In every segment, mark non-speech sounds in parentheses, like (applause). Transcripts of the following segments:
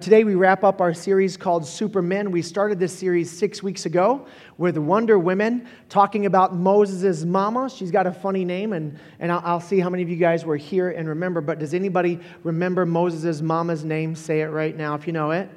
Today, we wrap up our series called Supermen. We started this series six weeks ago with Wonder Women, talking about Moses' mama. She's got a funny name, and, and I'll, I'll, see how many of you guys were here and remember. But does anybody remember Moses' mama's name? Say it right now if you know it.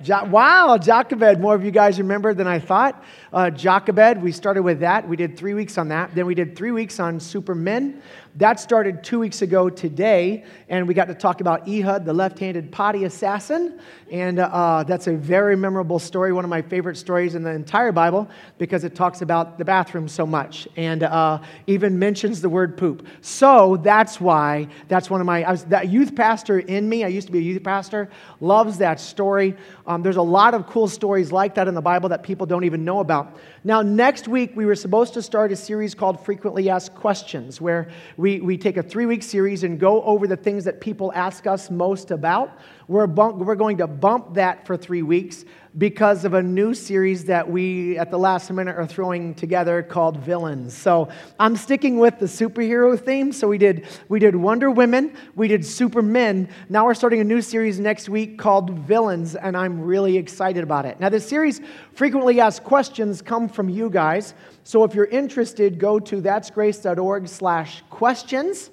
Jo- wow, Jochebed. More of you guys remember than I thought. Uh, Jochebed, we started with that. We did three weeks on that. Then we did three weeks on Supermen. That started two weeks ago today, and we got to talk about Ehud, the left handed potty assassin. And uh, that's a very memorable story, one of my favorite stories in the entire Bible, because it talks about the bathroom so much and uh, even mentions the word poop. So that's why, that's one of my, was, that youth pastor in me, I used to be a youth pastor, loves that story. Um, there's a lot of cool stories like that in the Bible that people don't even know about. Now, next week, we were supposed to start a series called Frequently Asked Questions, where we, we take a three week series and go over the things that people ask us most about. We're, bump, we're going to bump that for three weeks because of a new series that we, at the last minute, are throwing together called Villains. So I'm sticking with the superhero theme. So we did, we did Wonder Women, we did Supermen. Now we're starting a new series next week called Villains, and I'm really excited about it. Now, this series, frequently asked questions, come from you guys. So if you're interested, go to that'sgrace.org slash questions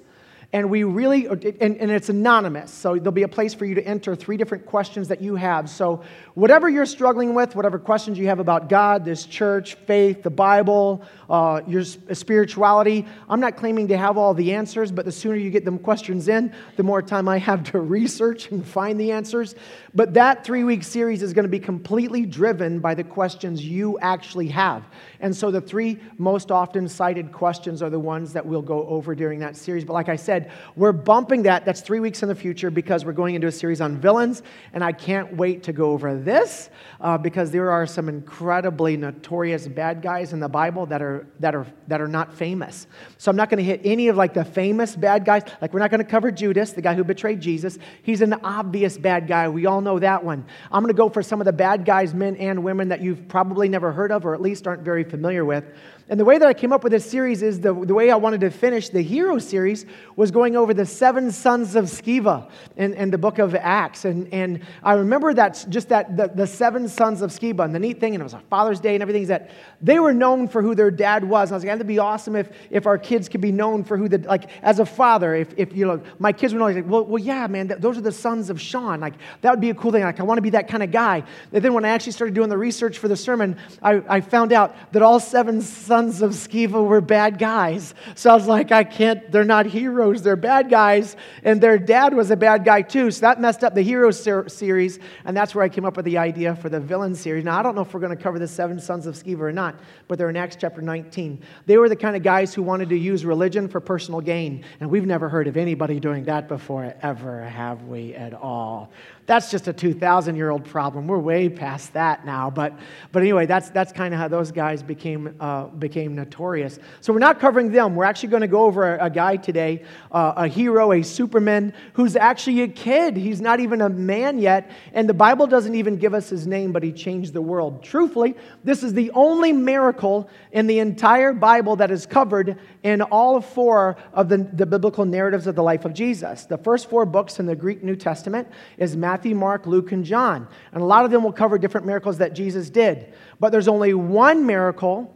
and we really and, and, it's anonymous so there'll be a place for you to enter three different questions that you have so whatever you're struggling with whatever questions you have about god this church faith the bible uh, your spirituality i'm not claiming to have all the answers but the sooner you get them questions in the more time i have to (laughs) research and find the answers but that three week series is going to be completely driven by the questions you actually have and so the three most often cited questions are the ones that we'll go over during that series but like i said said, we're bumping that. That's three weeks in the future because we're going into a series on villains. And I can't wait to go over this uh, because there are some incredibly notorious bad guys in the Bible that are, that are, that are not famous. So I'm not going to hit any of like the famous bad guys. Like we're not going to cover Judas, the guy who betrayed Jesus. He's an obvious bad guy. We all know that one. I'm going to go for some of the bad guys, men and women that you've probably never heard of or at least aren't very familiar with. And the way that I came up with this series is the, the way I wanted to finish the hero series was going over the seven sons of Sceva in, in the book of Acts. And, and I remember that just that the, the seven sons of Sceva. And the neat thing, and it was a Father's Day and everything, is that they were known for who their dad was. And I was like, that'd be awesome if, if our kids could be known for who the, like, as a father, if, if you know, my kids were like, well, well yeah, man, th- those are the sons of Sean. Like, that would be a cool thing. Like, I want to be that kind of guy. And then when I actually started doing the research for the sermon, I, I found out that all seven sons of Sceva were bad guys. So I was like, I can't, they're not heroes, they're bad guys. And their dad was a bad guy too. So that messed up the hero ser- series. And that's where I came up with the idea for the villain series. Now, I don't know if we're going to cover the seven sons of Sceva or not, but they're in Acts chapter 19. They were the kind of guys who wanted to use religion for personal gain. And we've never heard of anybody doing that before, ever, have we at all? That's just a 2,000 year old problem. We're way past that now. But, but anyway, that's, that's kind of how those guys became, uh, became notorious. So we're not covering them. We're actually going to go over a, a guy today, uh, a hero, a superman, who's actually a kid. He's not even a man yet. And the Bible doesn't even give us his name, but he changed the world. Truthfully, this is the only miracle in the entire Bible that is covered in all four of the, the biblical narratives of the life of Jesus. The first four books in the Greek New Testament is Matthew. Matthew, Mark, Luke, and John. And a lot of them will cover different miracles that Jesus did. But there's only one miracle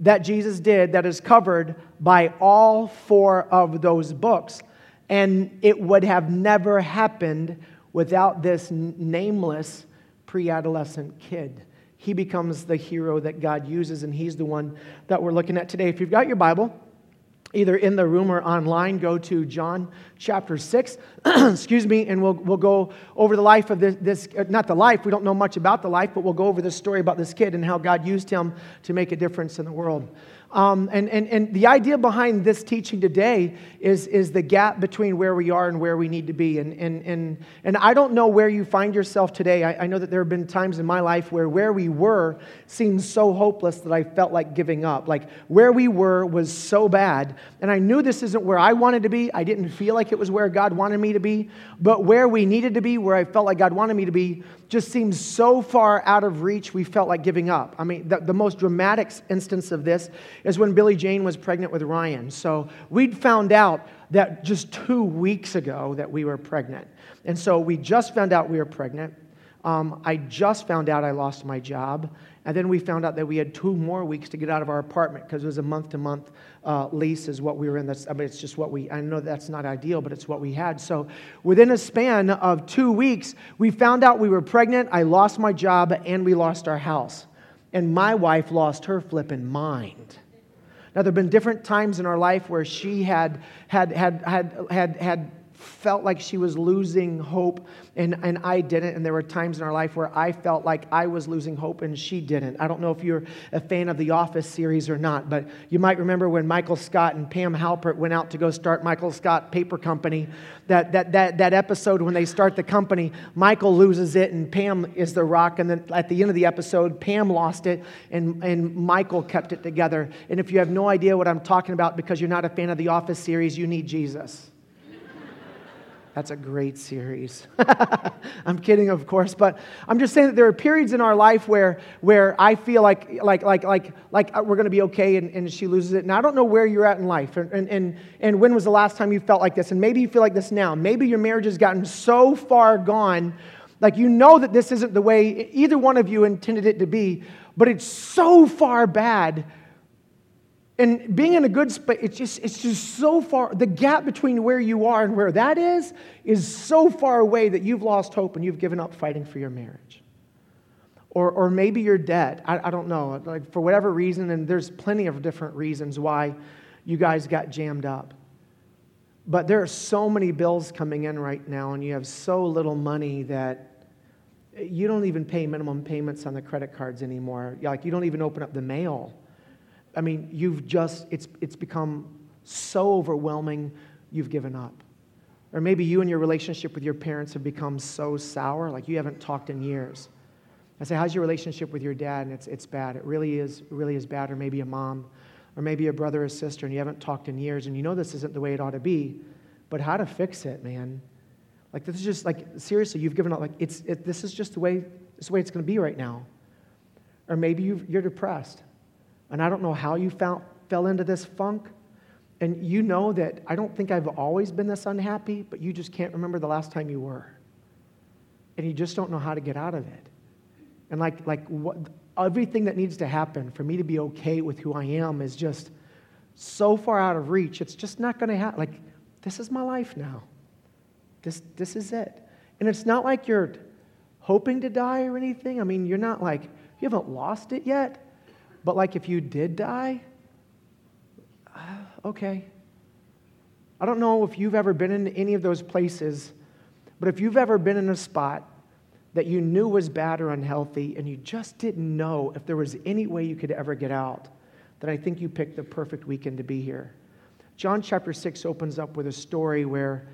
that Jesus did that is covered by all four of those books. And it would have never happened without this nameless pre adolescent kid. He becomes the hero that God uses, and he's the one that we're looking at today. If you've got your Bible, either in the room or online, go to John chapter 6, (clears throat) excuse me, and we'll, we'll go over the life of this, this, uh, not the life, we don't know much about the life, but we'll go over this story about this kid and how God used him to make a difference in the world. Um, and, and, and the idea behind this teaching today is, is the gap between where we are and where we need to be. And, and, and, and I don't know where you find yourself today. I, I know that there have been times in my life where where we were seemed so hopeless that I felt like giving up. Like where we were was so bad. And I knew this isn't where I wanted to be. I didn't feel like it was where God wanted me to be. But where we needed to be, where I felt like God wanted me to be, just seemed so far out of reach, we felt like giving up. I mean, the, the most dramatic instance of this is when Billy Jane was pregnant with Ryan. So we'd found out that just two weeks ago that we were pregnant. And so we just found out we were pregnant. Um, I just found out I lost my job. And then we found out that we had two more weeks to get out of our apartment because it was a month to month lease, is what we were in. That's, I mean, it's just what we, I know that's not ideal, but it's what we had. So within a span of two weeks, we found out we were pregnant. I lost my job and we lost our house. And my wife lost her flipping mind. Now, there have been different times in our life where she had, had, had, had, had, had felt like she was losing hope and, and I didn't. And there were times in our life where I felt like I was losing hope and she didn't. I don't know if you're a fan of the Office series or not, but you might remember when Michael Scott and Pam Halpert went out to go start Michael Scott Paper Company. That, that, that, that episode when they start the company, Michael loses it and Pam is the rock. And then at the end of the episode, Pam lost it and, and Michael kept it together. And if you have no idea what I'm talking about because you're not a fan of the Office series, you need Jesus. That's a great series. (laughs) I'm kidding, of course, but I'm just saying that there are periods in our life where, where I feel like, like, like, like, like uh, we're going to be okay and, and she loses it. And I don't know where you're at in life and, and, and, and when was the last time you felt like this. And maybe you feel like this now. Maybe your marriage has gotten so far gone, like you know that this isn't the way either one of you intended it to be, but it's so far bad and being in a good space, it's just, it's just so far, the gap between where you are and where that is, is so far away that you've lost hope and you've given up fighting for your marriage. Or, or maybe you're dead. I, I don't know. Like for whatever reason, and there's plenty of different reasons why you guys got jammed up. But there are so many bills coming in right now, and you have so little money that you don't even pay minimum payments on the credit cards anymore. Like you don't even open up the mail I mean, you've just, it's, it's become so overwhelming, you've given up. Or maybe you and your relationship with your parents have become so sour, like you haven't talked in years. I say, how's your relationship with your dad? And it's, it's bad. It really is, really is bad. Or maybe a mom, or maybe a brother or sister, and you haven't talked in years, and you know this isn't the way it ought to be. But how to fix it, man? Like this is just like seriously, you've given up. Like it's it, this is just the way this is the way it's going to be right now. Or maybe you you're depressed and I don't know how you found, fell into this funk. And you know that I don't think I've always been this unhappy, but you just can't remember the last time you were. And you just don't know how to get out of it. And like, like what, everything that needs to happen for me to be okay with who I am is just so far out of reach. It's just not going to happen. Like, this is my life now. This, this is it. And it's not like you're hoping to die or anything. I mean, you're not like, you haven't lost it yet. But like if you did die, uh, okay. I don't know if you've ever been in any of those places, but if you've ever been in a spot that you knew was bad or unhealthy and you just didn't know if there was any way you could ever get out, then I think you picked the perfect weekend to be here. John chapter 6 opens up with a story where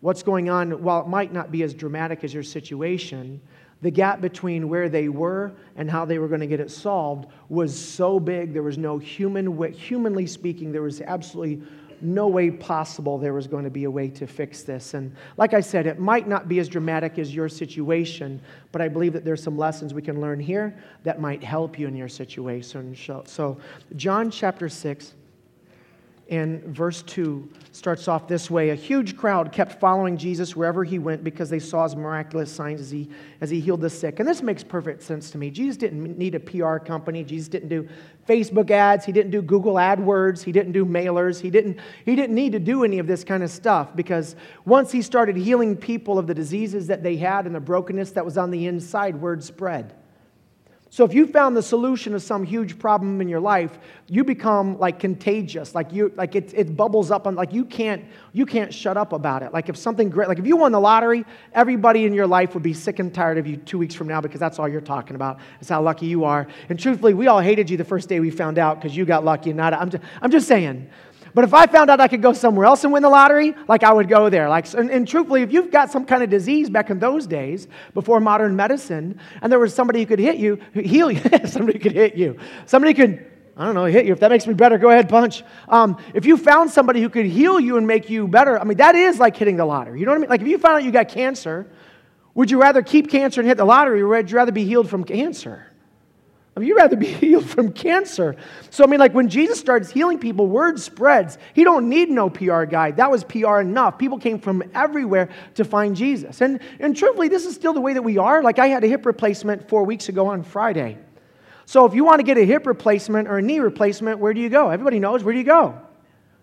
what's going on, while it might not be as dramatic as your situation, the gap between where they were and how they were going to get it solved was so big, there was no human humanly speaking, there was absolutely no way possible there was going to be a way to fix this. And like I said, it might not be as dramatic as your situation, but I believe that there's some lessons we can learn here that might help you in your situation. So, John chapter 6 and verse 2 starts off this way A huge crowd kept following Jesus wherever he went because they saw his miraculous signs as he, as he healed the sick. And this makes perfect sense to me. Jesus didn't need a PR company, Jesus didn't do Facebook ads, he didn't do Google AdWords, he didn't do mailers, he didn't, he didn't need to do any of this kind of stuff because once he started healing people of the diseases that they had and the brokenness that was on the inside, word spread. So if you found the solution to some huge problem in your life, you become like contagious. Like you like it, it bubbles up on like you can't you can't shut up about it. Like if something great like if you won the lottery, everybody in your life would be sick and tired of you two weeks from now because that's all you're talking about. It's how lucky you are. And truthfully, we all hated you the first day we found out because you got lucky and not I'm just, I'm just saying. But if I found out I could go somewhere else and win the lottery, like I would go there. Like, and, and, truthfully, if you've got some kind of disease back in those days, before modern medicine, and there was somebody who could hit you, heal you, (laughs) somebody could hit you, somebody could, I don't know, hit you. If that makes me better, go ahead, punch. Um, if you found somebody who could heal you and make you better, I mean, that is like hitting the lottery. You know what I mean? Like if you found out you got cancer, would you rather keep cancer and hit the lottery, or would you rather be healed from cancer? I mean, you'd rather be (laughs) healed from cancer. So, I mean, like when Jesus starts healing people, word spreads. He don't need no PR guy. That was PR enough. People came from everywhere to find Jesus. And, and truthfully, this is still the way that we are. Like I had a hip replacement four weeks ago on Friday. So if you want to get a hip replacement or a knee replacement, where do you go? Everybody knows where do you go?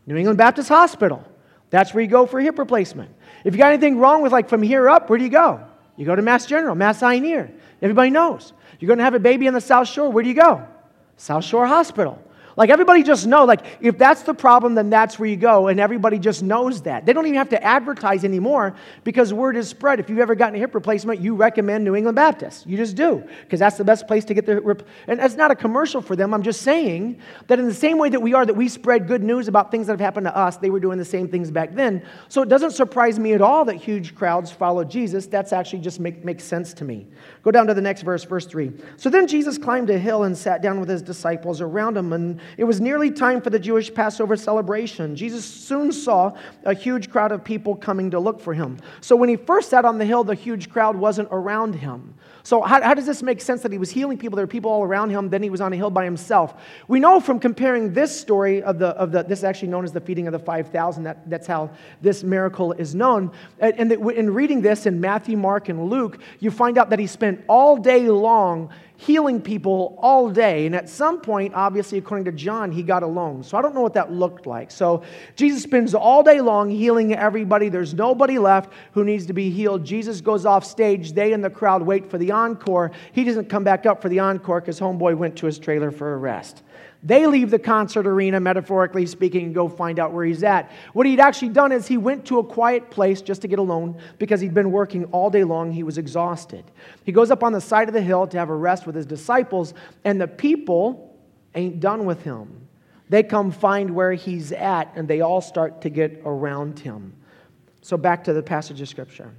New England Baptist Hospital. That's where you go for a hip replacement. If you got anything wrong with like from here up, where do you go? You go to Mass General, Mass Eye and Ear. Everybody knows. You're going to have a baby in the South Shore, where do you go? South Shore Hospital. Like everybody just know, like if that's the problem, then that's where you go, and everybody just knows that. They don't even have to advertise anymore because word is spread. If you've ever gotten a hip replacement, you recommend New England Baptist. You just do because that's the best place to get the. Rep- and that's not a commercial for them. I'm just saying that in the same way that we are, that we spread good news about things that have happened to us, they were doing the same things back then. So it doesn't surprise me at all that huge crowds followed Jesus. That's actually just make, makes sense to me. Go down to the next verse, verse three. So then Jesus climbed a hill and sat down with his disciples around him and it was nearly time for the Jewish Passover celebration. Jesus soon saw a huge crowd of people coming to look for him. So when he first sat on the hill, the huge crowd wasn't around him. So, how, how, does this make sense that he was healing people? There were people all around him, then he was on a hill by himself. We know from comparing this story of the, of the this is actually known as the feeding of the 5,000, that, that's how this miracle is known. And in reading this in Matthew, Mark, and Luke, you find out that he spent all day long healing people all day. And at some point, obviously, according to John, he got alone. So I don't know what that looked like. So Jesus spends all day long healing everybody. There's nobody left who needs to be healed. Jesus goes off stage. They in the crowd wait for the encore. He doesn't come back up for the encore because Homeboy went to his trailer for a rest. They leave the concert arena, metaphorically speaking, and go find out where he's at. What he'd actually done is he went to a quiet place just to get alone because he'd been working all day long. He was exhausted. He goes up on the side of the hill to have a rest with his disciples, and the people ain't done with him. They come find where he's at, and they all start to get around him. So back to the passage of Scripture.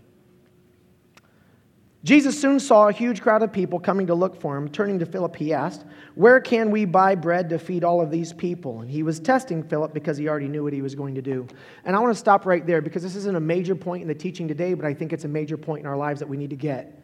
Jesus soon saw a huge crowd of people coming to look for him. Turning to Philip, he asked, Where can we buy bread to feed all of these people? And he was testing Philip because he already knew what he was going to do. And I want to stop right there because this isn't a major point in the teaching today, but I think it's a major point in our lives that we need to get.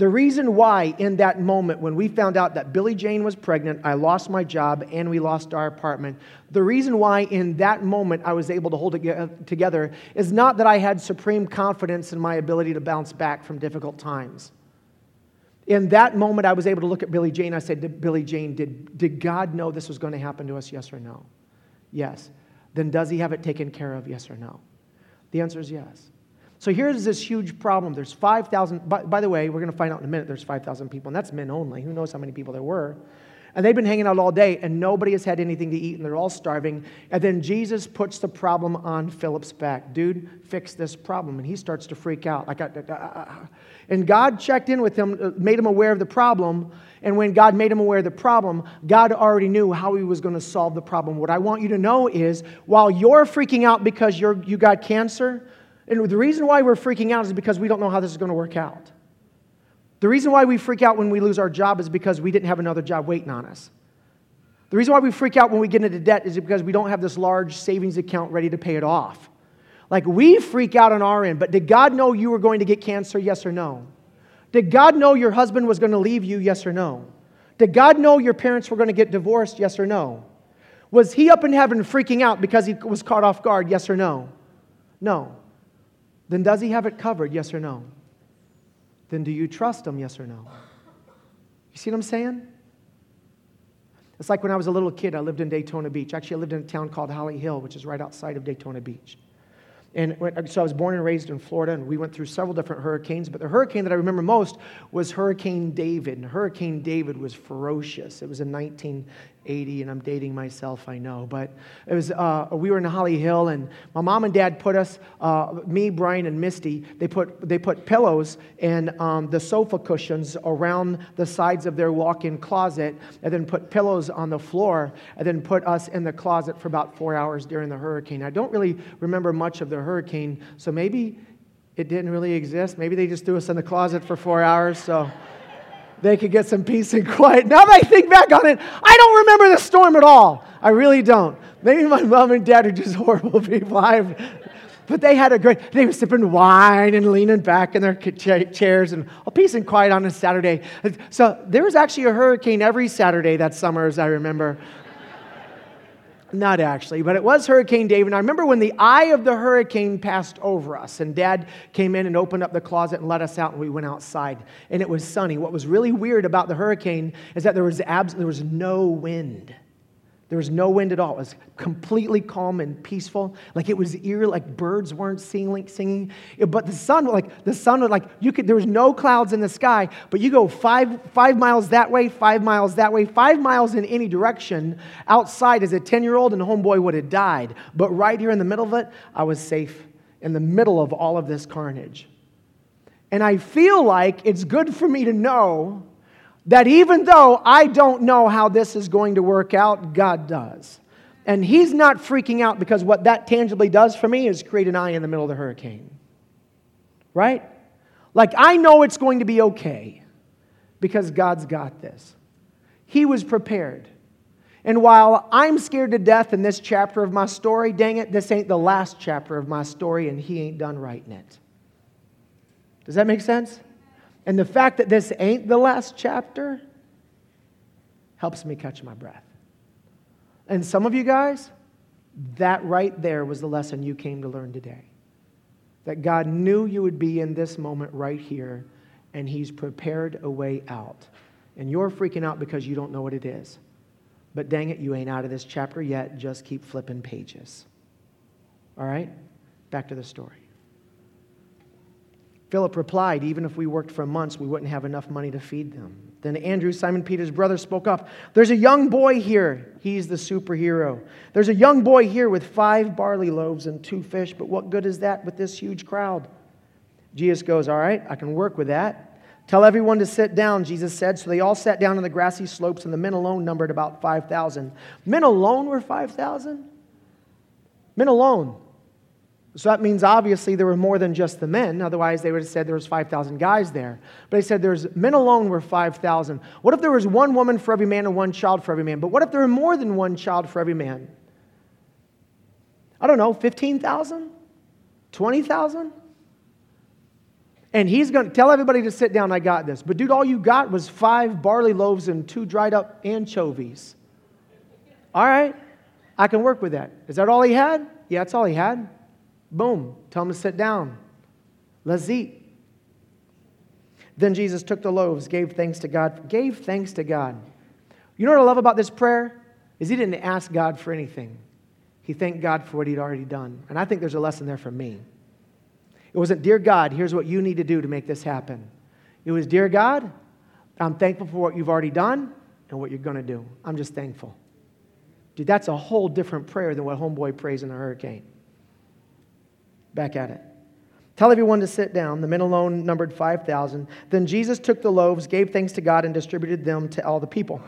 The reason why, in that moment, when we found out that Billy Jane was pregnant, I lost my job and we lost our apartment, the reason why, in that moment, I was able to hold it together is not that I had supreme confidence in my ability to bounce back from difficult times. In that moment, I was able to look at Billy Jane. I said, Billy Jane, did, did God know this was going to happen to us? Yes or no? Yes. Then does he have it taken care of? Yes or no? The answer is yes. So here's this huge problem. There's 5,000, by, by, the way, we're going to find out in a minute, there's 5,000 people, and that's men only. Who knows how many people there were? And they've been hanging out all day, and nobody has had anything to eat, and they're all starving. And then Jesus puts the problem on Philip's back. Dude, fix this problem. And he starts to freak out. Like, uh, uh, uh, uh and God checked in with him, made him aware of the problem. And when God made him aware of the problem, God already knew how he was going to solve the problem. What I want you to know is while you're freaking out because you're, you got cancer, and the reason why we're freaking out is because we don't know how this is going to work out. The reason why we freak out when we lose our job is because we didn't have another job waiting on us. The reason why we freak out when we get into debt is because we don't have this large savings account ready to pay it off. Like we freak out on our end, but did God know you were going to get cancer? Yes or no? Did God know your husband was going to leave you? Yes or no? Did God know your parents were going to get divorced? Yes or no? Was he up in heaven freaking out because he was caught off guard? Yes or no? No then does he have it covered? Yes or no? Then do you trust him? Yes or no? You see what I'm saying? It's like when I was a little kid, I lived in Daytona Beach. Actually, I lived in a town called Holly Hill, which is right outside of Daytona Beach. And so I was born and raised in Florida, and we went through several different hurricanes. But the hurricane that I remember most was Hurricane David. And Hurricane David was ferocious. It was in 19, 80, and I'm dating myself, I know. But it was, uh, we were in Holly Hill, and my mom and dad put us, uh, me, Brian, and Misty, they put, they put pillows and um, the sofa cushions around the sides of their walk in closet, and then put pillows on the floor, and then put us in the closet for about four hours during the hurricane. I don't really remember much of the hurricane, so maybe it didn't really exist. Maybe they just threw us in the closet for four hours, so they could get some peace and quiet. Now that I think back on it, I don't remember the storm at all. I really don't. Maybe my mom and dad are just (laughs) horrible people. I've, But they had a great, they were sipping wine and leaning back in their chairs and a peace and quiet on a Saturday. So there was actually a hurricane every Saturday that summer, as I remember. Not actually, but it was Hurricane David. And I remember when the eye of the hurricane passed over us, and dad came in and opened up the closet and let us out, and we went outside. And it was sunny. What was really weird about the hurricane is that there was, abs- there was no wind. There was no wind at all. It was completely calm and peaceful. Like it was eerie, like birds weren't singing. singing. But the sun, like the sun, like you could, there was no clouds in the sky, but you go five, five miles that way, five miles that way, five miles in any direction outside as a 10 year old, and homeboy would have died. But right here in the middle of it, I was safe in the middle of all of this carnage. And I feel like it's good for me to know that even though I don't know how this is going to work out, God does. And He's not freaking out because what that tangibly does for me is create an eye in the middle of the hurricane. Right? Like, I know it's going to be okay because God's got this. He was prepared. And while I'm scared to death in this chapter of my story, dang it, this ain't the last chapter of my story, and He ain't done writing it. Does that make sense? And the fact that this ain't the last chapter helps me catch my breath. And some of you guys, that right there was the lesson you came to learn today. That God knew you would be in this moment right here, and He's prepared a way out. And you're freaking out because you don't know what it is. But dang it, you ain't out of this chapter yet. Just keep flipping pages. All right? Back to the story. Philip replied, Even if we worked for months, we wouldn't have enough money to feed them. Then Andrew, Simon Peter's brother, spoke up. There's a young boy here. He's the superhero. There's a young boy here with five barley loaves and two fish, but what good is that with this huge crowd? Jesus goes, All right, I can work with that. Tell everyone to sit down, Jesus said. So they all sat down on the grassy slopes, and the men alone numbered about 5,000. Men alone were 5,000? Men alone. So that means obviously there were more than just the men. Otherwise, they would have said there was 5,000 guys there. But they said there's men alone were 5,000. What if there was one woman for every man and one child for every man? But what if there were more than one child for every man? I don't know, 15,000? 20,000? And he's going to tell everybody to sit down. I got this. But dude, all you got was five barley loaves and two dried up anchovies. All right, I can work with that. Is that all he had? Yeah, that's all he had. Boom, tell them to sit down. Let's eat. Then Jesus took the loaves, gave thanks to God, gave thanks to God. You know what I love about this prayer? Is he didn't ask God for anything. He thanked God for what he'd already done. And I think there's a lesson there for me. It wasn't, Dear God, here's what you need to do to make this happen. It was, Dear God, I'm thankful for what you've already done and what you're going to do. I'm just thankful. Dude, that's a whole different prayer than what Homeboy prays in a hurricane back at it. Tell everyone to sit down. The men alone numbered 5,000. Then Jesus took the loaves, gave thanks to God, and distributed them to all the people.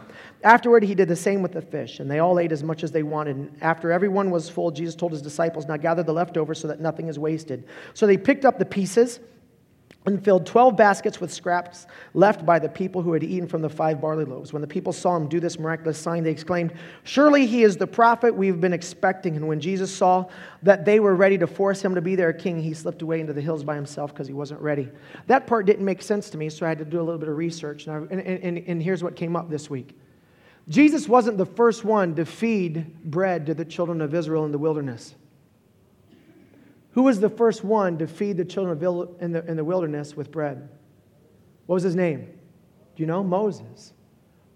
Afterward, he did the same with the fish, and they all ate as much as they wanted. And after everyone was full, Jesus told his disciples, Now gather the leftovers so that nothing is wasted. So they picked up the pieces and filled 12 baskets with scraps left by the people who had eaten from the five barley loaves. When the people saw him do this miraculous sign, they exclaimed, Surely he is the prophet we've been expecting. And when Jesus saw that they were ready to force him to be their king, he slipped away into the hills by himself because he wasn't ready. That part didn't make sense to me, so I had to do a little bit of research. And, I, and, and, and here's what came up this week Jesus wasn't the first one to feed bread to the children of Israel in the wilderness. Who was the first one to feed the children in the, in the wilderness with bread? What was his name? Do you know? Moses.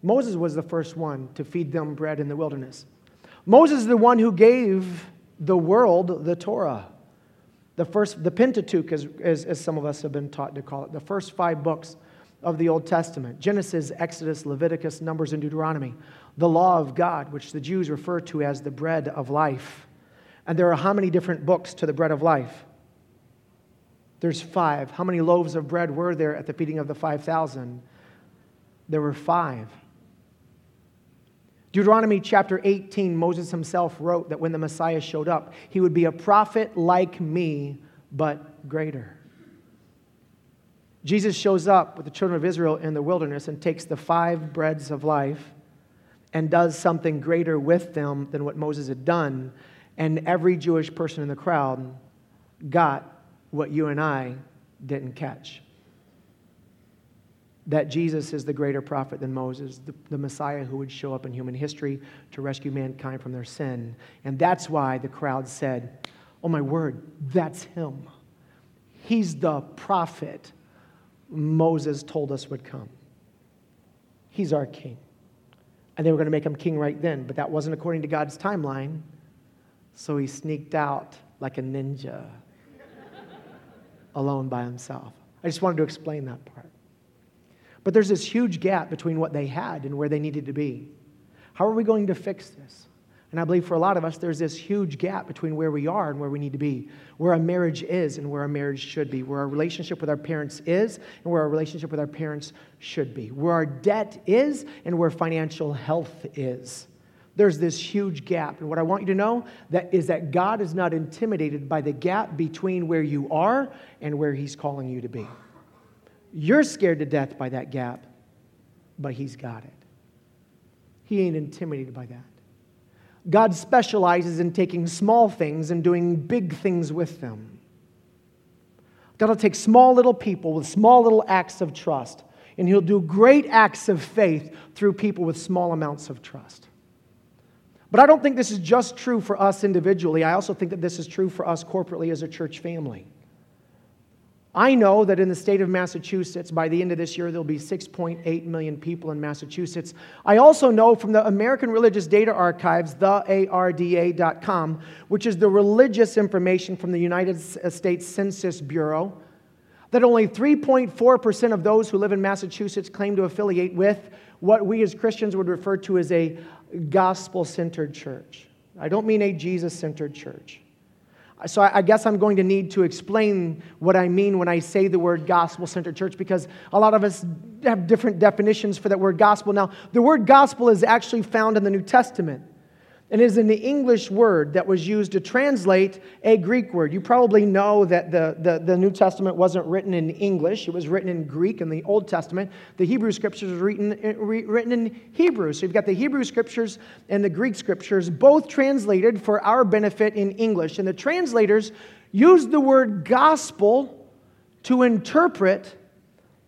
Moses was the first one to feed them bread in the wilderness. Moses is the one who gave the world the Torah. The first, the Pentateuch, as, as, as some of us have been taught to call it, the first five books of the Old Testament Genesis, Exodus, Leviticus, Numbers, and Deuteronomy. The law of God, which the Jews refer to as the bread of life. And there are how many different books to the bread of life? There's five. How many loaves of bread were there at the feeding of the 5,000? There were five. Deuteronomy chapter 18, Moses himself wrote that when the Messiah showed up, he would be a prophet like me, but greater. Jesus shows up with the children of Israel in the wilderness and takes the five breads of life and does something greater with them than what Moses had done and every Jewish person in the crowd got what you and I didn't catch. That Jesus is the greater prophet than Moses, the, the, Messiah who would show up in human history to rescue mankind from their sin. And that's why the crowd said, Oh, my word, that's him. He's the prophet Moses told us would come. He's our king. And they were going to make him king right then, but that wasn't according to God's timeline. So he sneaked out like a ninja alone by himself. I just wanted to explain that part. But there's this huge gap between what they had and where they needed to be. How are we going to fix this? And I believe for a lot of us, there's this huge gap between where we are and where we need to be, where a marriage is and where a marriage should be, where our relationship with our parents is and where our relationship with our parents should be, where our debt is and where financial health is. There's this huge gap. And what I want you to know that is that God is not intimidated by the gap between where you are and where He's calling you to be. You're scared to death by that gap, but He's got it. He ain't intimidated by that. God specializes in taking small things and doing big things with them. God will take small little people with small little acts of trust, and He'll do great acts of faith through people with small amounts of trust. But I don't think this is just true for us individually. I also think that this is true for us corporately as a church family. I know that in the state of Massachusetts, by the end of this year, there'll be 6.8 million people in Massachusetts. I also know from the American Religious Data Archives, the ARDA.com, which is the religious information from the United uh, States Census Bureau, that only 3.4% of those who live in Massachusetts claim to affiliate with what we as Christians would refer to as a gospel centered church. I don't mean a Jesus centered church. So I guess I'm going to need to explain what I mean when I say the word gospel centered church because a lot of us have different definitions for that word gospel. Now, the word gospel is actually found in the New Testament and is an English word that was used to translate a Greek word. You probably know that the, the, the, New Testament wasn't written in English, it was written in Greek in the Old Testament. The Hebrew scriptures were written, eh, written in Hebrew. So you've got the Hebrew scriptures and the Greek scriptures, both translated for our benefit in English. And the translators used the word gospel to interpret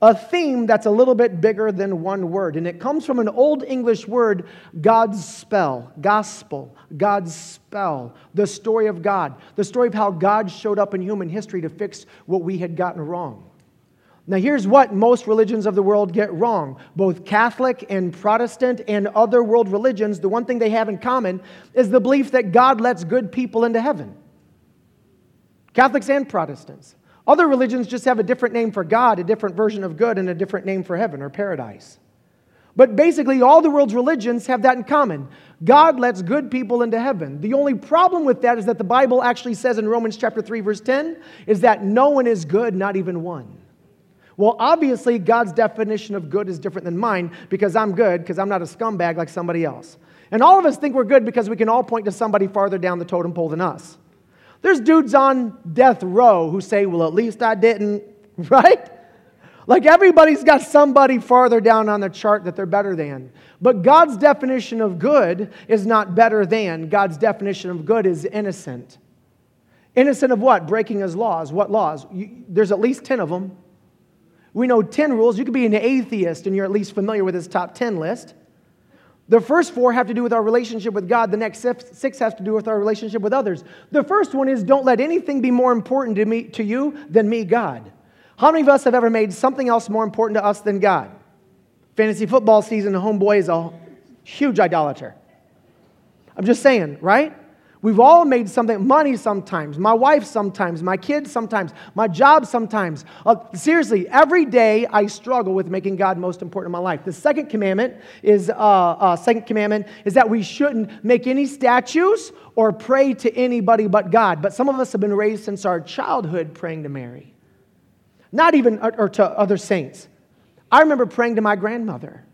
a theme that's a little bit bigger than one word. And it comes from an Old English word, God's spell, gospel, God's spell, the story of God, the story of how God showed up in human history to fix what we had gotten wrong. Now, here's what most religions of the world get wrong. Both Catholic and Protestant and other world religions, the one thing they have in common is the belief that God lets good people into heaven. Catholics and Protestants. Other religions just have a different name for God, a different version of good, and a different name for heaven or paradise. But basically, all the world's religions have that in common. God lets good people into heaven. The only problem with that is that the Bible actually says in Romans chapter 3 verse 10 is that no one is good, not even one. Well, obviously God's definition of good is different than mine because I'm good because I'm not a scumbag like somebody else. And all of us think we're good because we can all point to somebody farther down the totem pole than us. There's dudes on death row who say, Well, at least I didn't, (laughs) right? Like everybody's got somebody farther down on the chart that they're better than. But God's definition of good is not better than. God's definition of good is innocent. Innocent of what? Breaking his laws. What laws? You, there's at least 10 of them. We know 10 rules. You could be an atheist and you're at least familiar with his top 10 list. The first four have to do with our relationship with God. The next six has to do with our relationship with others. The first one is don't let anything be more important to, me, to you than me, God. How many of us have ever made something else more important to us than God? Fantasy football season, homeboy is a huge idolater. I'm just saying, right? We've all made something, money sometimes, my wife sometimes, my kids sometimes, my job sometimes. Uh, seriously, every day I struggle with making God most important in my life. The second commandment is, uh, uh, second commandment is that we shouldn't make any statues or pray to anybody but God. But some of us have been raised since our childhood praying to Mary, not even, or, or to other saints. I remember praying to my grandmother,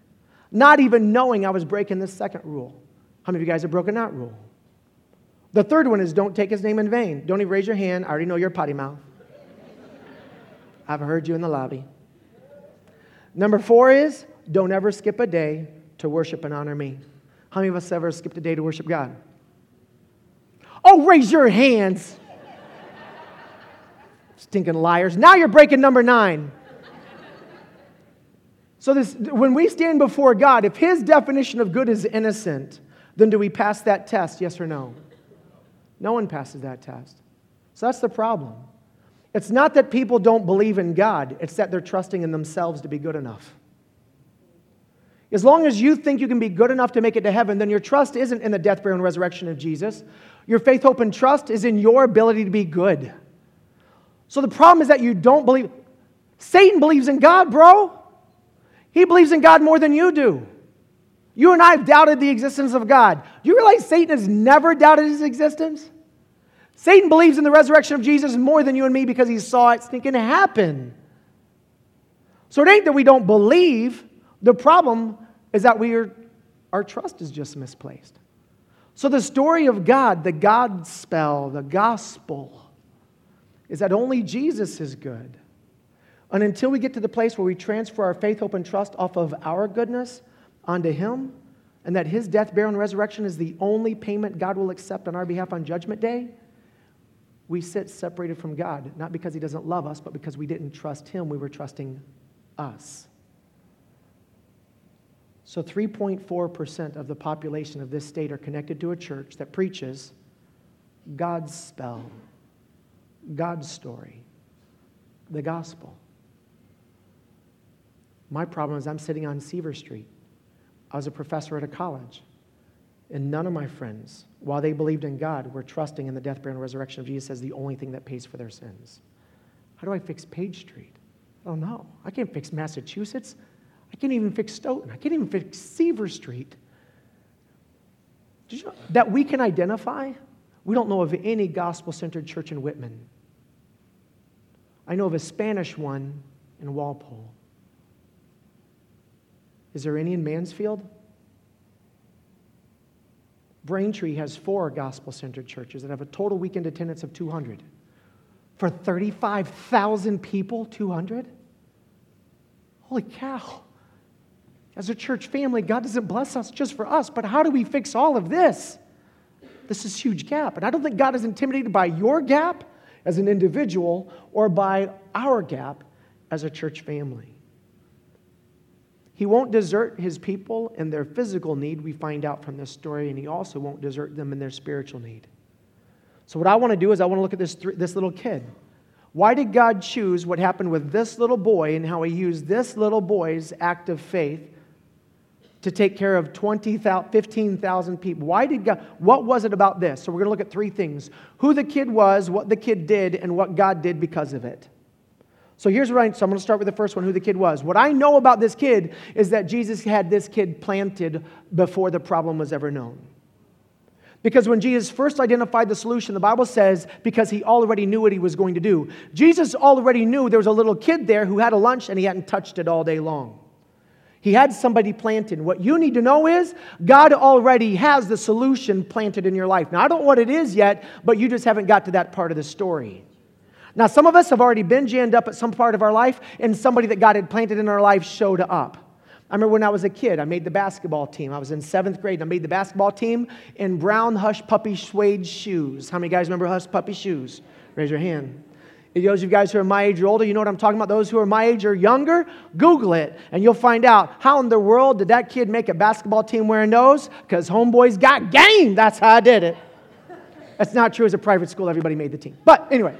not even knowing I was breaking the second rule. How many of you guys have broken that rule? The third one is don't take his name in vain. Don't even raise your hand. I already know you're potty mouth. I've heard you in the lobby. Number four is don't ever skip a day to worship and honor me. How many of us ever skipped a day to worship God? Oh, raise your hands. Stinking liars. Now you're breaking number nine. so, this, when we stand before God, if His definition of good is innocent, then do we pass that test, yes or no? No one passes that test. So that's the problem. It's not that people don't believe in God, it's that they're trusting in themselves to be good enough. As long as you think you can be good enough to make it to heaven, then your trust isn't in the death, burial, and resurrection of Jesus. Your faith, hope, and trust is in your ability to be good. So the problem is that you don't believe. Satan believes in God, bro. He believes in God more than you do. You and I have doubted the existence of God. Do you realize Satan has never doubted his existence? Satan believes in the resurrection of Jesus more than you and me because he saw it stinking happen. So it ain't that we don't believe. The problem is that we are, our trust is just misplaced. So the story of God, the God spell, the gospel, is that only Jesus is good. And until we get to the place where we transfer our faith, hope, and trust off of our goodness onto Him, and that His death, burial, and resurrection is the only payment God will accept on our behalf on Judgment Day, we sit separated from God, not because He doesn't love us, but because we didn't trust Him, we were trusting us. So, 3.4% of the population of this state are connected to a church that preaches God's spell, God's story, the gospel. My problem is I'm sitting on Seaver Street. I was a professor at a college. And none of my friends, while they believed in God, were trusting in the death, burial, and resurrection of Jesus as the only thing that pays for their sins. How do I fix Page Street? Oh, I don't know. I can't fix Massachusetts. I can't even fix Stoughton. I can't even fix Seaver Street. You know that we can identify, we don't know of any gospel centered church in Whitman. I know of a Spanish one in Walpole. Is there any in Mansfield? Braintree has four gospel centered churches that have a total weekend attendance of 200. For 35,000 people, 200? Holy cow. As a church family, God doesn't bless us just for us, but how do we fix all of this? This is huge gap. And I don't think God is intimidated by your gap as an individual or by our gap as a church family. He won't desert his people in their physical need, we find out from this story, and he also won't desert them in their spiritual need. So, what I want to do is, I want to look at this, this little kid. Why did God choose what happened with this little boy and how he used this little boy's act of faith to take care of 20,000, 15,000 people? Why did God, what was it about this? So, we're going to look at three things who the kid was, what the kid did, and what God did because of it. So here's what I, so I'm going to start with the first one, who the kid was. What I know about this kid is that Jesus had this kid planted before the problem was ever known. Because when Jesus first identified the solution, the Bible says, because he already knew what he was going to do. Jesus already knew there was a little kid there who had a lunch and he hadn't touched it all day long. He had somebody planted. What you need to know is God already has the solution planted in your life. Now, I don't know what it is yet, but you just haven't got to that part of the story. Now, some of us have already been jammed up at some part of our life, and somebody that God had planted in our life showed up. I remember when I was a kid, I made the basketball team. I was in seventh grade, and I made the basketball team in brown hush puppy suede shoes. How many guys remember hush puppy shoes? Raise your hand. Those of you guys who are my age or older, you know what I'm talking about. Those who are my age or younger, Google it, and you'll find out how in the world did that kid make a basketball team wearing those? Because homeboys got game. That's how I did it. That's not true. As a private school, everybody made the team. But anyway.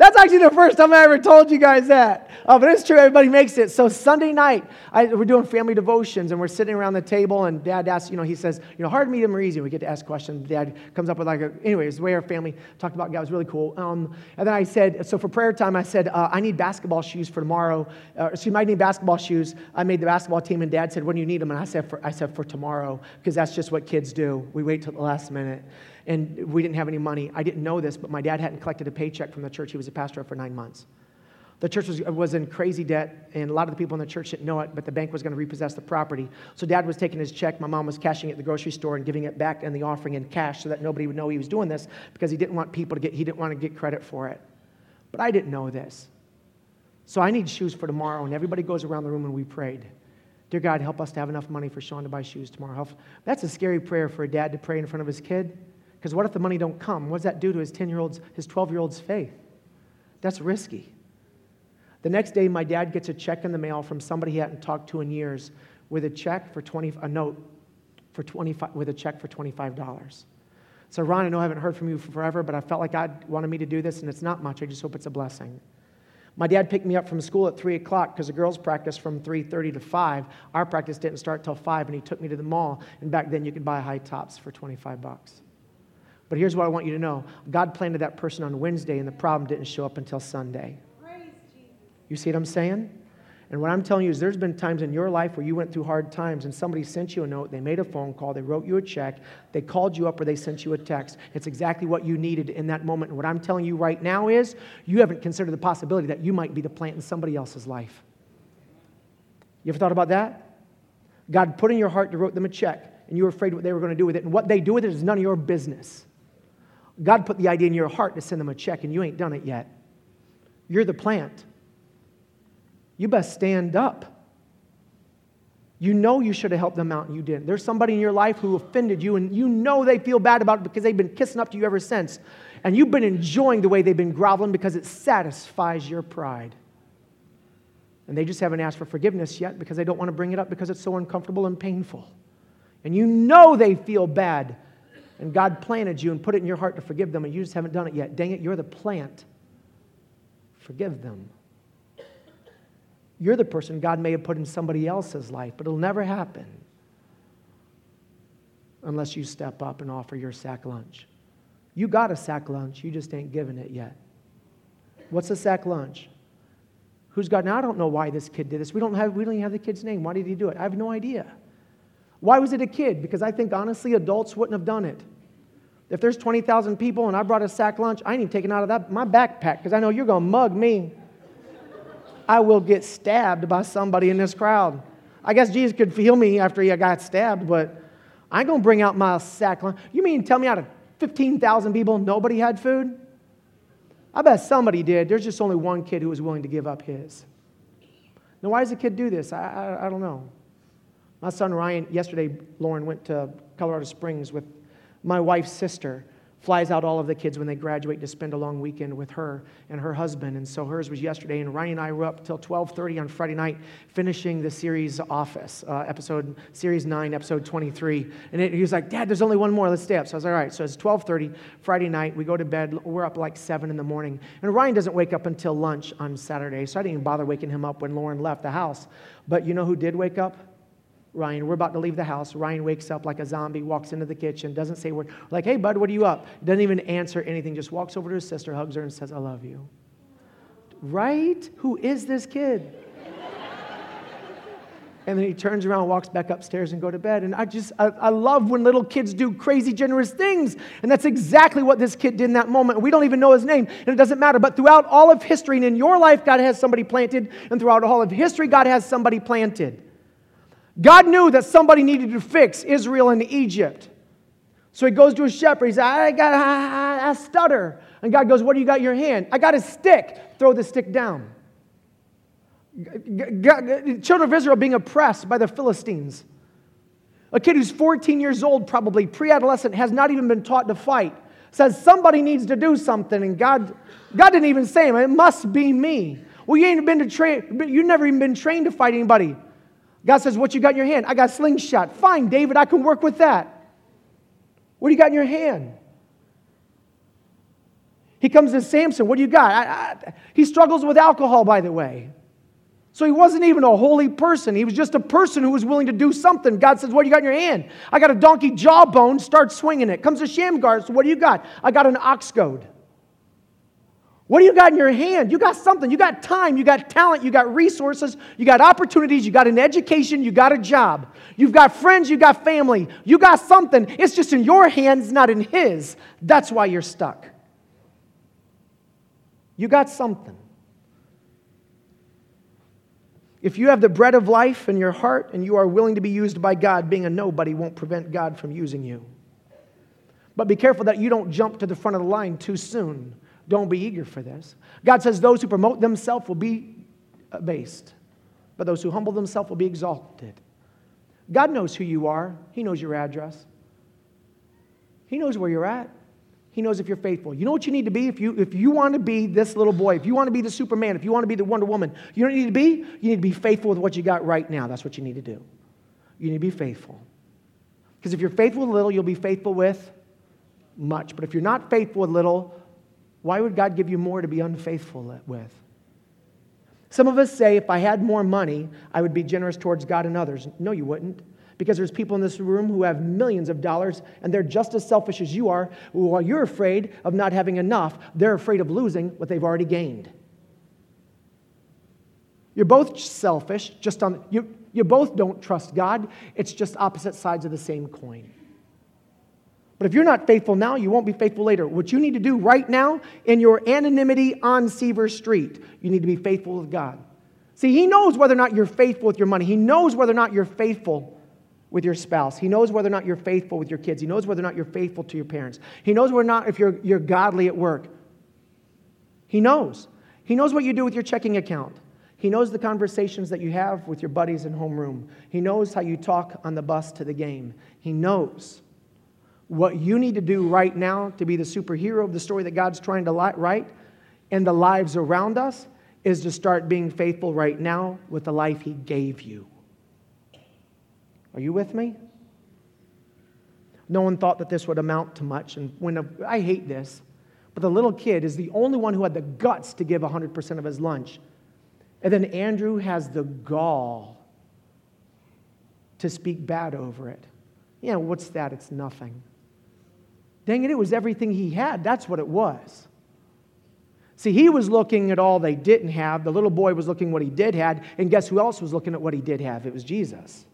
That's actually the first time I ever told you guys that. Uh, but it's true, everybody makes it. So Sunday night, I, we're doing family devotions, and we're sitting around the table, and Dad asks, you know, he says, you know, hard, to medium, or easy. We get to ask questions. Dad comes up with like, a, anyways, the way our family talked about God was really cool. Um, and then I said, so for prayer time, I said, uh, I need basketball shoes for tomorrow. Uh, excuse me, need basketball shoes. I made the basketball team, and Dad said, when do you need them? And I said, for, I said, for tomorrow, because that's just what kids do. We wait till the last minute and we didn't have any money. I didn't know this, but my dad hadn't collected a paycheck from the church he was a pastor of for nine months. The church was, was in crazy debt, and a lot of the people in the church didn't know it, but the bank was going to repossess the property. So dad was taking his check. My mom was cashing it at the grocery store and giving it back in the offering in cash so that nobody would know he was doing this because he didn't want people to get, he didn't want to get credit for it. But I didn't know this. So I need shoes for tomorrow, and everybody goes around the room and we prayed. Dear God, help us to have enough money for Sean to buy shoes tomorrow. That's a scary prayer for a dad to pray in front of his kid. Because what if the money don't come? What does that do to his 10 year old's, his 12 year old's faith? That's risky. The next day, my dad gets a check in the mail from somebody he hadn't talked to in years with a check for 20, a note for 25, with a check for $25. So, Ron, I know I haven't heard from you forever, but I felt like God wanted me to do this, and it's not much. I just hope it's a blessing. My dad picked me up from school at 3 o'clock because the girls practice from 3.30 to 5. Our practice didn't start till 5, and he took me to the mall. And back then, you could buy high tops for 25 bucks. But here's what I want you to know God planted that person on Wednesday, and the problem didn't show up until Sunday. You see what I'm saying? And what I'm telling you is there's been times in your life where you went through hard times and somebody sent you a note, they made a phone call, they wrote you a check, they called you up or they sent you a text. It's exactly what you needed in that moment. And what I'm telling you right now is you haven't considered the possibility that you might be the plant in somebody else's life. You ever thought about that? God put in your heart to wrote them a check and you were afraid what they were going to do with it. And what they do with it is none of your business. God put the idea in your heart to send them a check and you ain't done it yet. You're the plant you best stand up. You know you should have helped them out and you didn't. There's somebody in your life who offended you and you know they feel bad about it because they've been kissing up to you ever since. And you've been enjoying the way they've been groveling because it satisfies your pride. And they just haven't asked for forgiveness yet because they don't want to bring it up because it's so uncomfortable and painful. And you know they feel bad. And God planted you and put it in your heart to forgive them, and you just haven't done it yet. Dang it, you're the plant. Forgive them. You're the person God may have put in somebody else's life, but it'll never happen unless you step up and offer your sack lunch. You got a sack lunch, you just ain't given it yet. What's a sack lunch? Who's got now? I don't know why this kid did this. We don't have we don't even have the kid's name. Why did he do it? I have no idea. Why was it a kid? Because I think honestly adults wouldn't have done it. If there's 20,000 people and I brought a sack lunch, I ain't even taking out of that my backpack because I know you're going to mug me. I will get stabbed by somebody in this crowd. I guess Jesus could feel me after he got stabbed, but I ain't gonna bring out my sack. Lunch. You mean tell me out of 15,000 people, nobody had food? I bet somebody did. There's just only one kid who was willing to give up his. Now, why does a kid do this? I, I, I don't know. My son Ryan, yesterday, Lauren went to Colorado Springs with my wife's sister flies out all of the kids when they graduate to spend a long weekend with her and her husband. And so hers was yesterday and ryan and i were up till 12.30 on friday night finishing the series office uh, episode series 9 episode 23 and it, he was like dad there's only one more. Let's stay up. So i was like all right. So it's 12.30 friday night. We go to bed. We're up like 7 in the morning. And ryan doesn't wake up until lunch on saturday. So i didn't even bother waking him up when lauren left the house. But you know who did wake up Ryan, we're about to leave the house. Ryan wakes up like a zombie, walks into the kitchen, doesn't say a word. Like, hey, bud, what are you up? Doesn't even answer anything, just walks over to his sister, hugs her, and says, I love you. Right? Who is this kid? and then he turns around, walks back upstairs, and go to bed. And I just, I, I, love when little kids do crazy, generous things. And that's exactly what this kid did in that moment. We don't even know his name, and it doesn't matter. But throughout all of history, and in your life, God has somebody planted, and throughout all of history, God has somebody planted. God knew that somebody needed to fix Israel and Egypt. So he goes to a shepherd. He says, I got I stutter. And God goes, What do you got in your hand? I got a stick. Throw the stick down. Children of Israel being oppressed by the Philistines. A kid who's 14 years old, probably pre adolescent, has not even been taught to fight, says somebody needs to do something. And God, God didn't even say, him, It must be me. Well, you ain't been to train, you've never even been trained to fight anybody. God says, What you got in your hand? I got slingshot. Fine, David, I can work with that. What do you got in your hand? He comes to Samson. What do you got? I, I, he struggles with alcohol, by the way. So he wasn't even a holy person. He was just a person who was willing to do something. God says, What do you got in your hand? I got a donkey jawbone. Start swinging it. Comes to Shamgar. So what do you got? I got an ox goad. What do you got in your hand? You got something. You got time. You got talent. You got resources. You got opportunities. You got an education. You got a job. You've got friends. You got family. You got something. It's just in your hands, not in His. That's why you're stuck. You got something. If you have the bread of life in your heart and you are willing to be used by God, being a nobody won't prevent God from using you. But be careful that you don't jump to the front of the line too soon don't be eager for this. God says those who promote themselves will be abased, but those who humble themselves will be exalted. God knows who you are, He knows your address, He knows where you're at. He knows if you're faithful. You know what you need to be? If you, if you want to be this little boy, if you want to be the Superman, if you want to be the Wonder Woman, you you need to be? You need to be faithful with what you got right now. That's what you need to do. You need to be faithful. Because if you're faithful with little, you'll be faithful with much. But if you're not faithful with little, why would God give you more to be unfaithful with? Some of us say, if I had more money, I would be generous towards God and others. No, you wouldn't because there's people in this room who have millions of dollars and they're just as selfish as you are. While you're afraid of not having enough, they're afraid of losing what they've already gained. You're both selfish, just on you, you both don't trust God. It's just opposite sides of the same coin. But if you're not faithful now, you won't be faithful later. What you need to do right now in your anonymity on Seaver Street, you need to be faithful with God. See, He knows whether or not you're faithful with your money. He knows whether or not you're faithful with your spouse. He knows whether or not you're faithful with your kids. He knows whether or not you're faithful to your parents. He knows whether or not if you're, you're godly at work. He knows. He knows what you do with your checking account. He knows the conversations that you have with your buddies in homeroom. He knows how you talk on the bus to the game. He knows what you need to do right now to be the superhero of the story that God's trying to write in the lives around us is to start being faithful right now with the life He gave you. Are you with me? No one thought that this would amount to much. And when a, I hate this, but the little kid is the only one who had the guts to give 100% of his lunch. And then Andrew has the gall to speak bad over it. Yeah, what's that? It's nothing. Dang it, it was everything he had. That's what it was. See, he was looking at all they didn't have. The little boy was looking what he did have. And guess who else was looking at what he did have? It was Jesus.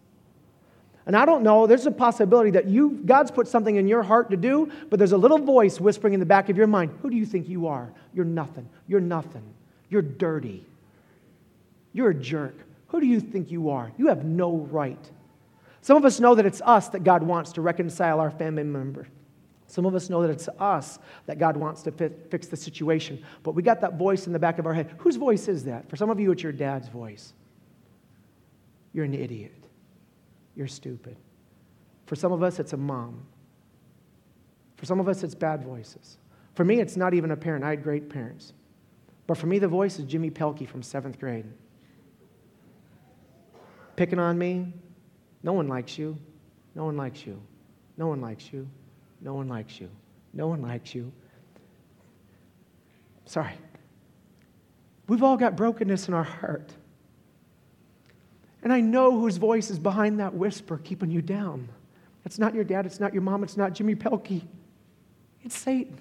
And I don't know, there's a possibility that you, God's put something in your heart to do, but there's a little voice whispering in the back of your mind Who do you think you are? You're nothing. You're nothing. You're dirty. You're a jerk. Who do you think you are? You have no right. Some of us know that it's us that God wants to reconcile our family member. Some of us know that it's us that God wants to fix the situation. But we got that voice in the back of our head. Whose voice is that? For some of you, it's your dad's voice. You're an idiot you're stupid. For some of us, it's a mom. For some of us, it's bad voices. For me, it's not even a parent. I had great parents. But for me, the voice is Jimmy Pelkey from seventh grade. Picking on me. No one likes you. No one likes you. No one likes you. No one likes you. No one likes you. Sorry. We've all got brokenness in our heart. And I know whose voice is behind that whisper keeping you down. It's not your dad, it's not your mom, it's not Jimmy Pelkey. It's Satan.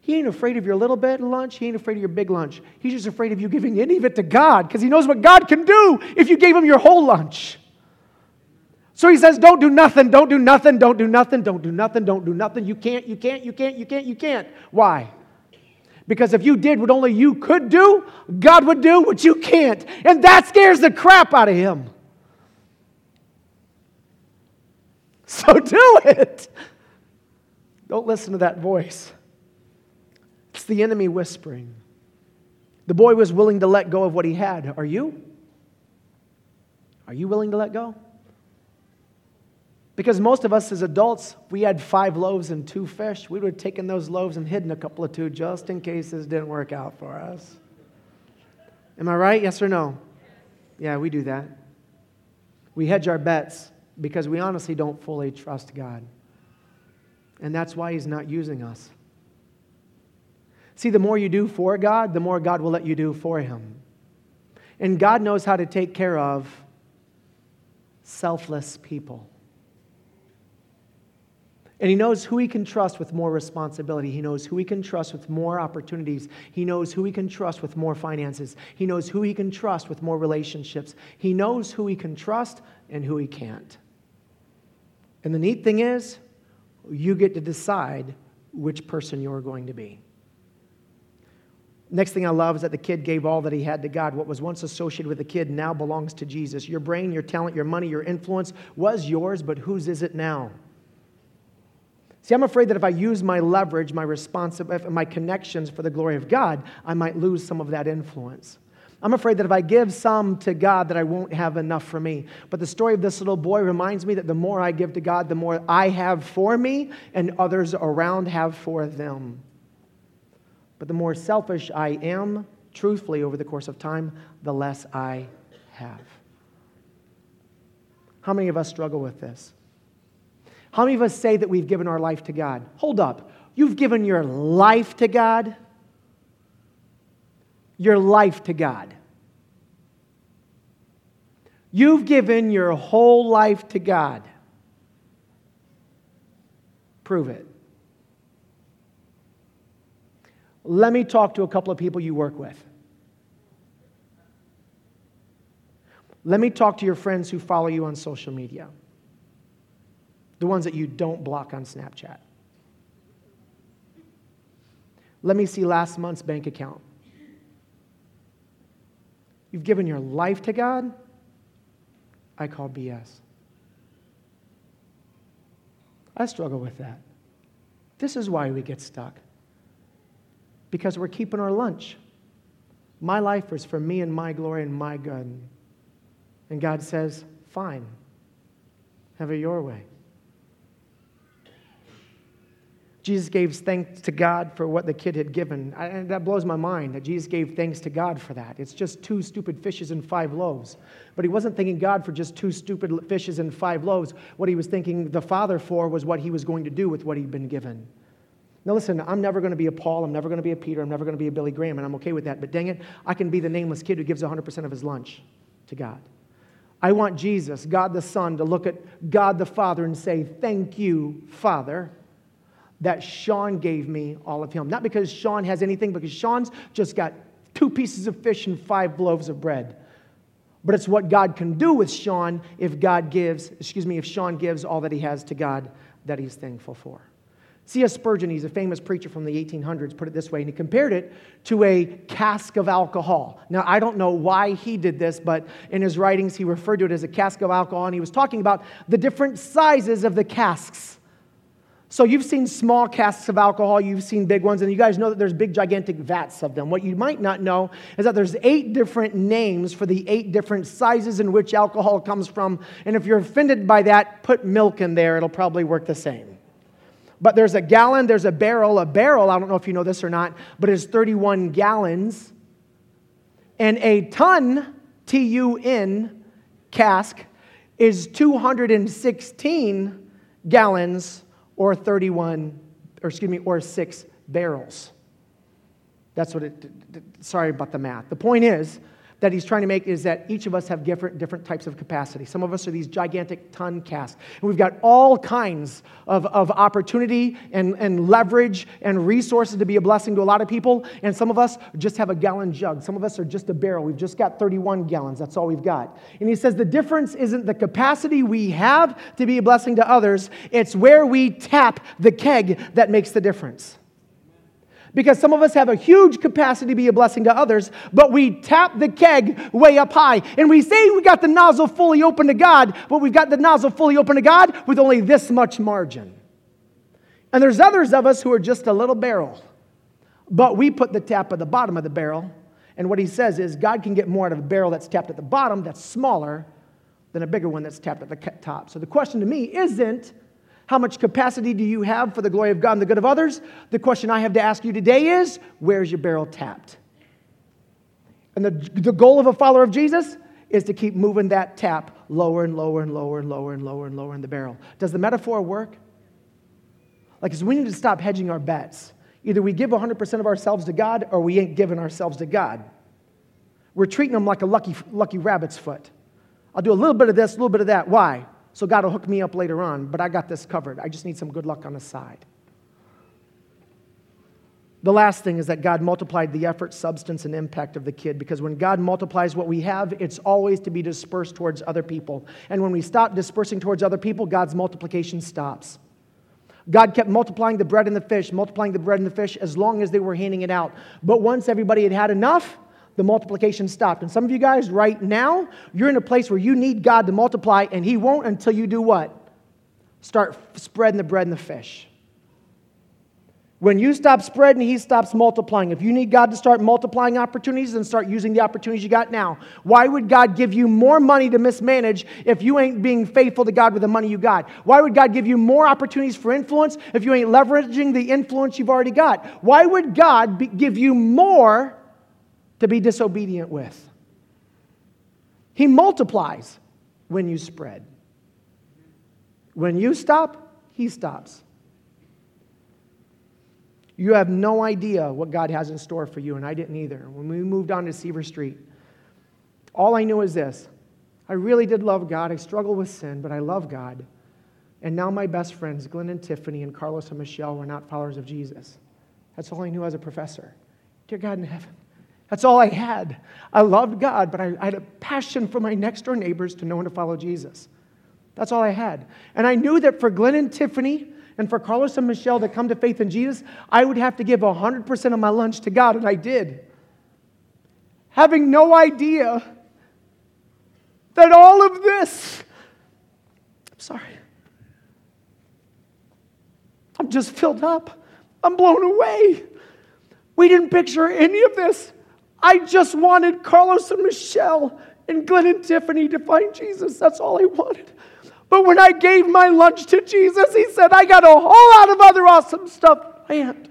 He ain't afraid of your little bit lunch. He ain't afraid of your big lunch. He's just afraid of you giving any of it to God because he knows what God can do if you gave him your whole lunch. So he says, Don't do nothing, don't do nothing, don't do nothing, don't do nothing, don't do nothing. You can't, you can't, you can't, you can't, you can't. Why? Because if you did what only you could do, God would do what you can't. And that scares the crap out of him. (laughs) So do it. Don't listen to that voice. It's the enemy whispering. The boy was willing to let go of what he had. Are you? Are you willing to let go? Because most of us as adults, we had five loaves and two fish. We would have taken those loaves and hidden a couple of two just in case this didn't work out for us. Am I right? Yes or no? Yeah, we do that. We hedge our bets because we honestly don't fully trust God. And that's why He's not using us. See, the more you do for God, the more God will let you do for Him. And God knows how to take care of selfless people. And he knows who he can trust with more responsibility. He knows who he can trust with more opportunities. He knows who he can trust with more finances. He knows who he can trust with more relationships. He knows who he can trust and who he can't. And the neat thing is, you get to decide which person you're going to be. Next thing I love is that the kid gave all that he had to God. What was once associated with the kid now belongs to Jesus. Your brain, your talent, your money, your influence was yours, but whose is it now? See, I'm afraid that if I use my leverage, my responsibility, my connections for the glory of God, I might lose some of that influence. I'm afraid that if I give some to God, that I won't have enough for me. But the story of this little boy reminds me that the more I give to God, the more I have for me and others around have for them. But the more selfish I am, truthfully, over the course of time, the less I have. How many of us struggle with this? How many of us say that we've given our life to God? Hold up. You've given your life to God? Your life to God. You've given your whole life to God. Prove it. Let me talk to a couple of people you work with. Let me talk to your friends who follow you on social media, the ones that you don't block on Snapchat. Let me see last month's bank account. You've given your life to God? I call BS. I struggle with that. This is why we get stuck. Because we're keeping our lunch. My life is for me and my glory and my good. And God says, fine, have it your way. Jesus gave thanks to God for what the kid had given. And that blows my mind that Jesus gave thanks to God for that. It's just two stupid fishes and five loaves. But he wasn't thanking God for just two stupid fishes and five loaves. What he was thanking the Father for was what he was going to do with what he'd been given. Now, listen, I'm never going to be a Paul. I'm never going to be a Peter. I'm never going to be a Billy Graham, and I'm okay with that. But dang it, I can be the nameless kid who gives 100% of his lunch to God. I want Jesus, God the Son, to look at God the Father and say, Thank you, Father, that Sean gave me all of him. Not because Sean has anything, because Sean's just got two pieces of fish and five loaves of bread. But it's what God can do with Sean if God gives, excuse me, if Sean gives all that he has to God that he's thankful for. C.S. Spurgeon, he's a famous preacher from the 1800s, put it this way, and he compared it to a cask of alcohol. Now, I don't know why he did this, but in his writings, he referred to it as a cask of alcohol, and he was talking about the different sizes of the casks. So, you've seen small casks of alcohol, you've seen big ones, and you guys know that there's big, gigantic vats of them. What you might not know is that there's eight different names for the eight different sizes in which alcohol comes from. And if you're offended by that, put milk in there, it'll probably work the same. But there's a gallon, there's a barrel. A barrel, I don't know if you know this or not, but it's 31 gallons. And a tun, T U N, cask, is 216 gallons or 31, or excuse me, or six barrels. That's what it, sorry about the math. The point is, that he's trying to make is that each of us have different, different types of capacity. Some of us are these gigantic tun casks. And we've got all kinds of, of opportunity and, and leverage and resources to be a blessing to a lot of people. And some of us just have a gallon jug. Some of us are just a barrel. We've just got 31 gallons. That's all we've got. And he says the difference isn't the capacity we have to be a blessing to others, it's where we tap the keg that makes the difference. Because some of us have a huge capacity to be a blessing to others, but we tap the keg way up high. And we say we got the nozzle fully open to God, but we've got the nozzle fully open to God with only this much margin. And there's others of us who are just a little barrel, but we put the tap at the bottom of the barrel. And what he says is God can get more out of a barrel that's tapped at the bottom, that's smaller, than a bigger one that's tapped at the top. So the question to me isn't, how much capacity do you have for the glory of God and the good of others? The question I have to ask you today is where's your barrel tapped? And the, the goal of a follower of Jesus is to keep moving that tap lower and lower and lower and lower and lower and lower in the barrel. Does the metaphor work? Like, is we need to stop hedging our bets. Either we give 100% of ourselves to God or we ain't giving ourselves to God. We're treating them like a lucky, lucky rabbit's foot. I'll do a little bit of this, a little bit of that. Why? So God will hook me up later on, but I got this covered. I just need some good luck on the side. The last thing is that God multiplied the effort, substance, and impact of the kid because when God multiplies what we have, it's always to be dispersed towards other people. And when we stop dispersing towards other people, God's multiplication stops. God kept multiplying the bread and the fish, multiplying the bread and the fish as long as they were handing it out. But once everybody had had enough, the multiplication stopped. And some of you guys, right now, you're in a place where you need God to multiply, and He won't until you do what? Start spreading the bread and the fish. When you stop spreading, He stops multiplying. If you need God to start multiplying opportunities, then start using the opportunities you got now. Why would God give you more money to mismanage if you ain't being faithful to God with the money you got? Why would God give you more opportunities for influence if you ain't leveraging the influence you've already got? Why would God be, give you more to be disobedient with? He multiplies when you spread. When you stop, He stops. You have no idea what God has in store for you, and I didn't either. When we moved on to Seaver Street, all I knew is this I really did love God. I struggled with sin, but I love God. And now my best friends, Glenn and Tiffany and Carlos and Michelle, were not followers of Jesus. That's all I knew as a professor. Dear God in heaven, that's all I had. I loved God, but I, I had a passion for my next door neighbors to know and to follow Jesus. That's all I had. And I knew that for Glenn and Tiffany, and for Carlos and Michelle to come to faith in Jesus, I would have to give 100% of my lunch to God, and I did. Having no idea that all of this, I'm sorry, I'm just filled up. I'm blown away. We didn't picture any of this. I just wanted Carlos and Michelle and Glenn and Tiffany to find Jesus. That's all I wanted. But when I gave my lunch to Jesus, he said, I got a whole lot of other awesome stuff planned.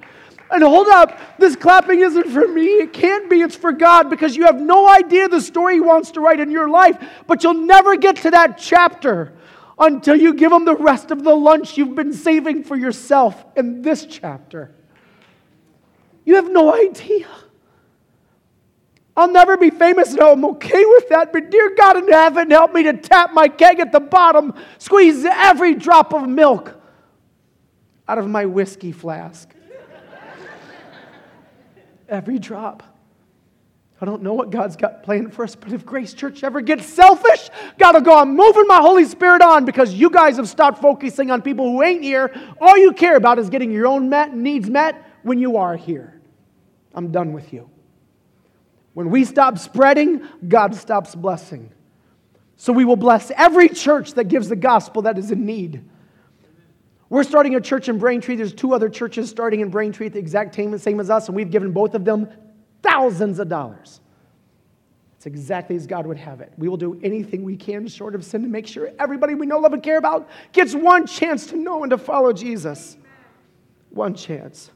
And hold up, this clapping isn't for me. It can't be. It's for God because you have no idea the story He wants to write in your life. But you'll never get to that chapter until you give Him the rest of the lunch you've been saving for yourself in this chapter. You have no idea. I'll never be famous, and I'm okay with that. But dear God in heaven, help me to tap my keg at the bottom, squeeze every drop of milk out of my whiskey flask. every drop. I don't know what God's got planned for us, but if Grace Church ever gets selfish, gotta go. I'm moving my Holy Spirit on because you guys have stopped focusing on people who ain't here. All you care about is getting your own met, needs met when you are here. I'm done with you. When we stop spreading, God stops blessing. So we will bless every church that gives the gospel that is in need. We're starting a church in Braintree. There's two other churches starting in Braintree at the exact same, same as us, and we've given both of them thousands of dollars. It's exactly as God would have it. We will do anything we can short of sin to make sure everybody we know, love, and care about gets one chance to know and to follow Jesus. One chance.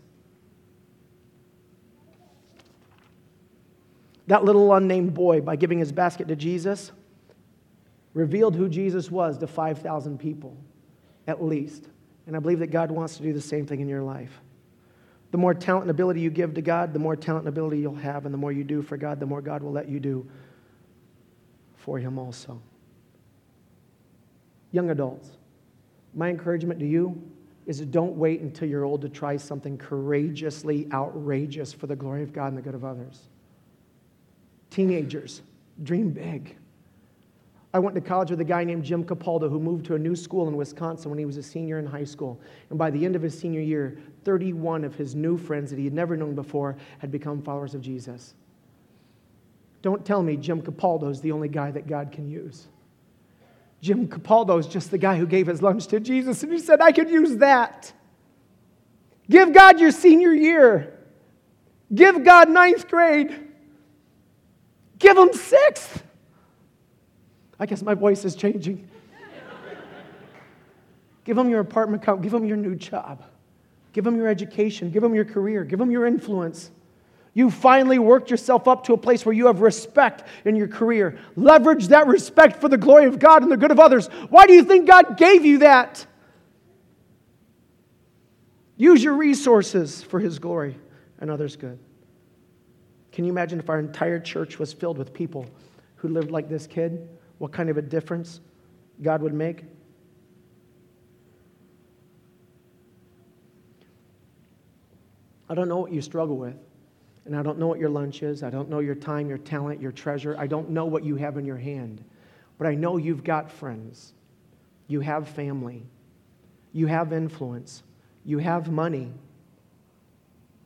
That little unnamed boy, by giving his basket to Jesus, revealed who Jesus was to 5,000 people, at least. And I believe that God wants to do the same thing in your life. The more talent and ability you give to God, the more talent and ability you'll have. And the more you do for God, the more God will let you do for Him also. Young adults, my encouragement to you is don't wait until you're old to try something courageously outrageous for the glory of God and the good of others. Teenagers, dream big. I went to college with a guy named Jim Capaldo who moved to a new school in Wisconsin when he was a senior in high school. And by the end of his senior year, 31 of his new friends that he had never known before had become followers of Jesus. Don't tell me Jim Capaldo is the only guy that God can use. Jim Capaldo is just the guy who gave his lunch to Jesus and he said, I could use that. Give God your senior year. Give God ninth grade. Give them sixth. I guess my voice is changing. give them your apartment count. Give them your new job. Give them your education. Give them your career. Give them your influence. You finally worked yourself up to a place where you have respect in your career. Leverage that respect for the glory of God and the good of others. Why do you think God gave you that? Use your resources for His glory and others' good. Can you imagine if our entire church was filled with people who lived like this kid? What kind of a difference God would make? I don't know what you struggle with. And I don't know what your lunch is. I don't know your time, your talent, your treasure. I don't know what you have in your hand. But I know you've got friends. You have family. You have influence. You have money.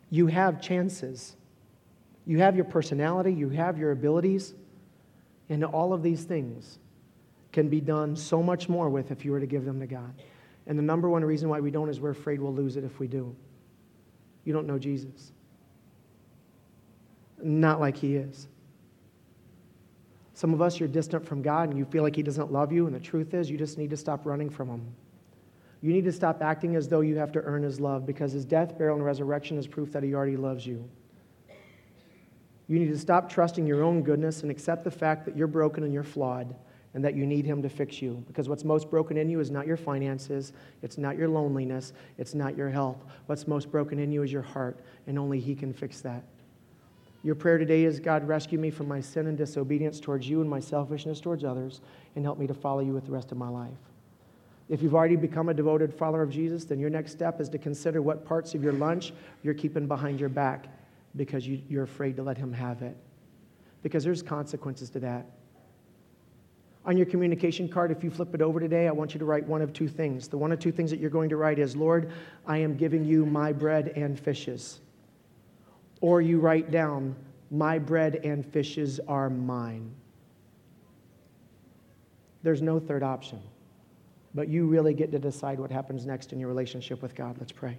You have chances. You have your personality, you have your abilities, and all of these things can be done so much more with if you were to give them to God. And the number one reason why we don't is we're afraid we'll lose it if we do. You don't know Jesus. Not like He is. Some of us, you're distant from God and you feel like He doesn't love you, and the truth is, you just need to stop running from Him. You need to stop acting as though you have to earn His love because His death, burial, and resurrection is proof that He already loves you. You need to stop trusting your own goodness and accept the fact that you're broken and you're flawed and that you need Him to fix you. Because what's most broken in you is not your finances, it's not your loneliness, it's not your health. What's most broken in you is your heart, and only He can fix that. Your prayer today is God, rescue me from my sin and disobedience towards you and my selfishness towards others, and help me to follow you with the rest of my life. If you've already become a devoted follower of Jesus, then your next step is to consider what parts of your lunch you're keeping behind your back because you, are afraid to let Him have it. Because there's consequences to that. On your communication card, if you flip it over today, I want you to write one of two things. The one of two things that you're going to write is, Lord, I am giving you my bread and fishes. Or you write down, My bread and fishes are mine. There's no third option. But you really get to decide what happens next in your relationship with God. Let's pray.